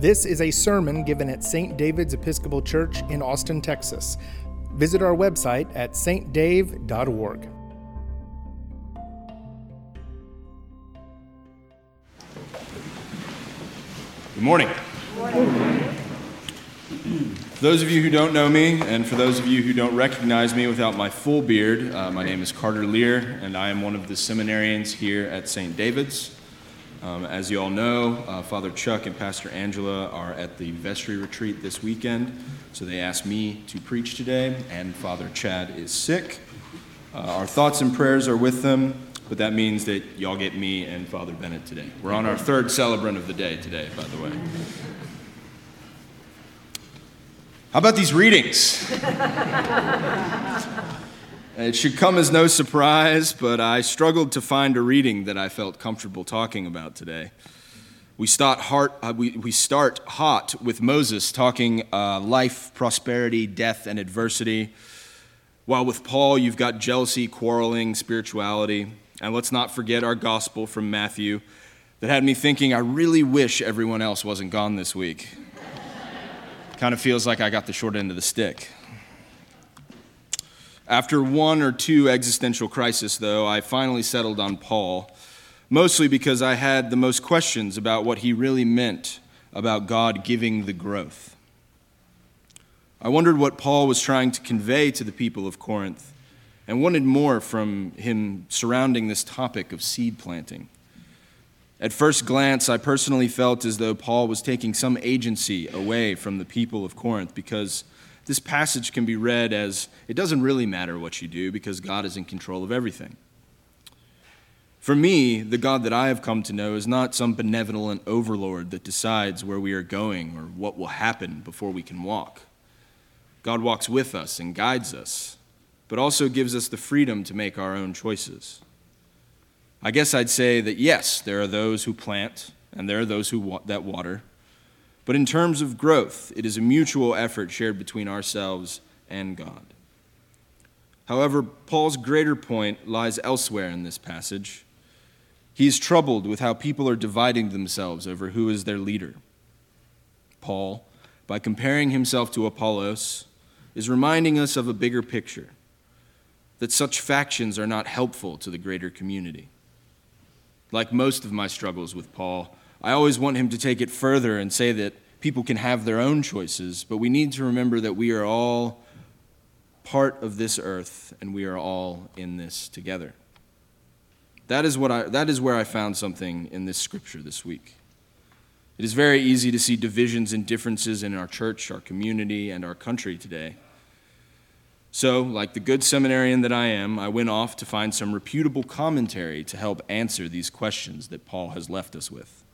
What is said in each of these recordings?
This is a sermon given at St. David's Episcopal Church in Austin, Texas. Visit our website at stdave.org. Good morning. For those of you who don't know me, and for those of you who don't recognize me without my full beard, uh, my name is Carter Leer, and I am one of the seminarians here at St. David's. Um, as you all know, uh, Father Chuck and Pastor Angela are at the vestry retreat this weekend, so they asked me to preach today, and Father Chad is sick. Uh, our thoughts and prayers are with them, but that means that y'all get me and Father Bennett today. We're on our third celebrant of the day today, by the way. How about these readings? It should come as no surprise, but I struggled to find a reading that I felt comfortable talking about today. We start, heart, uh, we, we start hot with Moses talking uh, life, prosperity, death, and adversity. While with Paul, you've got jealousy, quarreling, spirituality. And let's not forget our gospel from Matthew that had me thinking, I really wish everyone else wasn't gone this week. kind of feels like I got the short end of the stick. After one or two existential crises, though, I finally settled on Paul, mostly because I had the most questions about what he really meant about God giving the growth. I wondered what Paul was trying to convey to the people of Corinth and wanted more from him surrounding this topic of seed planting. At first glance, I personally felt as though Paul was taking some agency away from the people of Corinth because this passage can be read as it doesn't really matter what you do because God is in control of everything. For me, the God that I have come to know is not some benevolent overlord that decides where we are going or what will happen before we can walk. God walks with us and guides us, but also gives us the freedom to make our own choices. I guess I'd say that yes, there are those who plant and there are those who wa- that water, but in terms of growth, it is a mutual effort shared between ourselves and God. However, Paul's greater point lies elsewhere in this passage. He is troubled with how people are dividing themselves over who is their leader. Paul, by comparing himself to Apollos, is reminding us of a bigger picture that such factions are not helpful to the greater community. Like most of my struggles with Paul, I always want him to take it further and say that people can have their own choices, but we need to remember that we are all part of this earth and we are all in this together. That is, what I, that is where I found something in this scripture this week. It is very easy to see divisions and differences in our church, our community, and our country today. So, like the good seminarian that I am, I went off to find some reputable commentary to help answer these questions that Paul has left us with.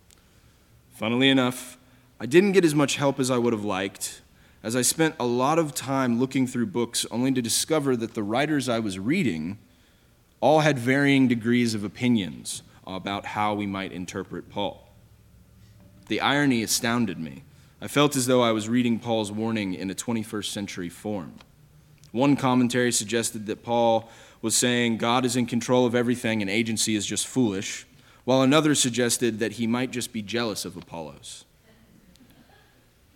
Funnily enough, I didn't get as much help as I would have liked, as I spent a lot of time looking through books only to discover that the writers I was reading all had varying degrees of opinions about how we might interpret Paul. The irony astounded me. I felt as though I was reading Paul's warning in a 21st century form. One commentary suggested that Paul was saying God is in control of everything and agency is just foolish while another suggested that he might just be jealous of Apollos.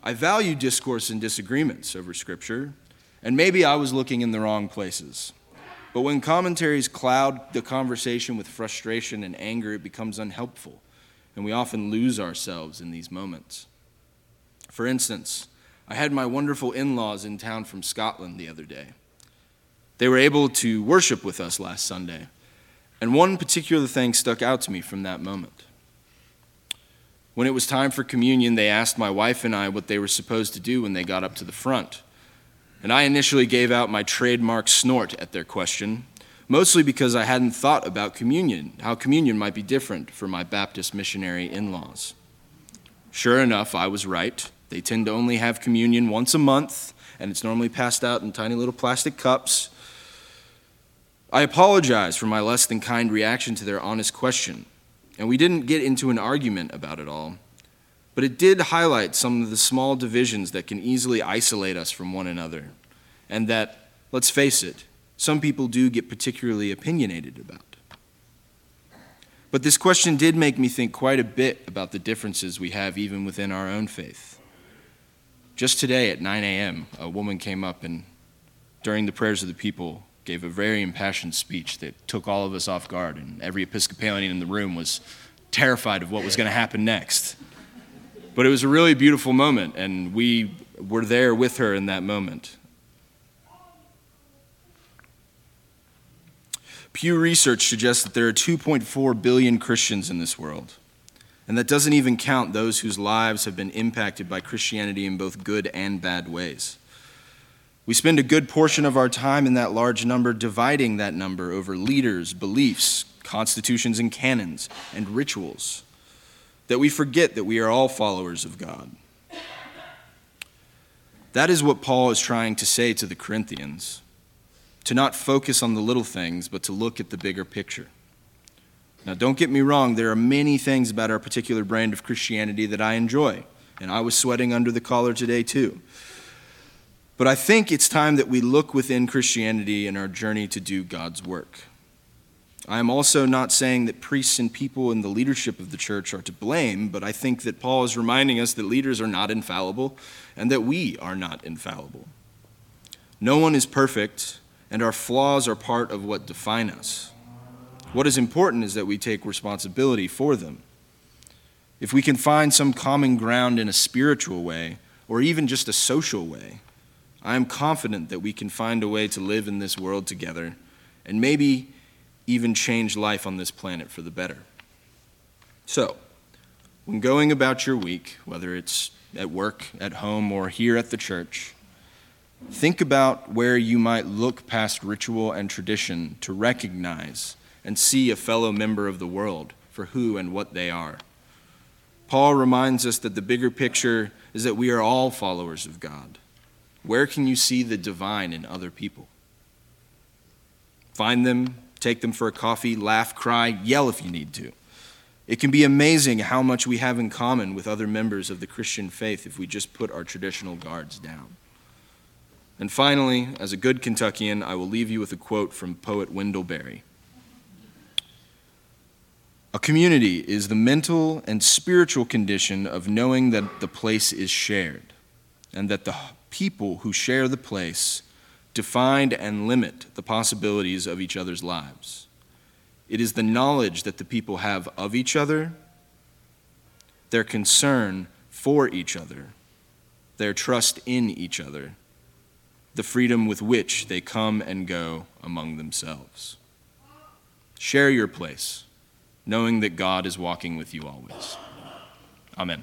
I value discourse and disagreements over Scripture, and maybe I was looking in the wrong places. But when commentaries cloud the conversation with frustration and anger, it becomes unhelpful, and we often lose ourselves in these moments. For instance, I had my wonderful in laws in town from Scotland the other day. They were able to worship with us last Sunday. And one particular thing stuck out to me from that moment. When it was time for communion, they asked my wife and I what they were supposed to do when they got up to the front. And I initially gave out my trademark snort at their question, mostly because I hadn't thought about communion, how communion might be different for my Baptist missionary in laws. Sure enough, I was right. They tend to only have communion once a month, and it's normally passed out in tiny little plastic cups. I apologize for my less than kind reaction to their honest question, and we didn't get into an argument about it all. But it did highlight some of the small divisions that can easily isolate us from one another, and that, let's face it, some people do get particularly opinionated about. But this question did make me think quite a bit about the differences we have even within our own faith. Just today at 9 a.m., a woman came up and, during the prayers of the people, gave a very impassioned speech that took all of us off guard, and every Episcopalian in the room was terrified of what was going to happen next. But it was a really beautiful moment, and we were there with her in that moment. Pew Research suggests that there are 2.4 billion Christians in this world. And that doesn't even count those whose lives have been impacted by Christianity in both good and bad ways. We spend a good portion of our time in that large number dividing that number over leaders, beliefs, constitutions and canons, and rituals. That we forget that we are all followers of God. That is what Paul is trying to say to the Corinthians to not focus on the little things, but to look at the bigger picture. Now, don't get me wrong, there are many things about our particular brand of Christianity that I enjoy, and I was sweating under the collar today too. But I think it's time that we look within Christianity in our journey to do God's work. I am also not saying that priests and people in the leadership of the church are to blame, but I think that Paul is reminding us that leaders are not infallible and that we are not infallible. No one is perfect, and our flaws are part of what define us. What is important is that we take responsibility for them. If we can find some common ground in a spiritual way, or even just a social way, I am confident that we can find a way to live in this world together and maybe even change life on this planet for the better. So, when going about your week, whether it's at work, at home, or here at the church, Think about where you might look past ritual and tradition to recognize and see a fellow member of the world for who and what they are. Paul reminds us that the bigger picture is that we are all followers of God. Where can you see the divine in other people? Find them, take them for a coffee, laugh, cry, yell if you need to. It can be amazing how much we have in common with other members of the Christian faith if we just put our traditional guards down. And finally, as a good Kentuckian, I will leave you with a quote from poet Wendell Berry. A community is the mental and spiritual condition of knowing that the place is shared, and that the people who share the place define and limit the possibilities of each other's lives. It is the knowledge that the people have of each other, their concern for each other, their trust in each other the freedom with which they come and go among themselves. Share your place, knowing that God is walking with you always. Amen.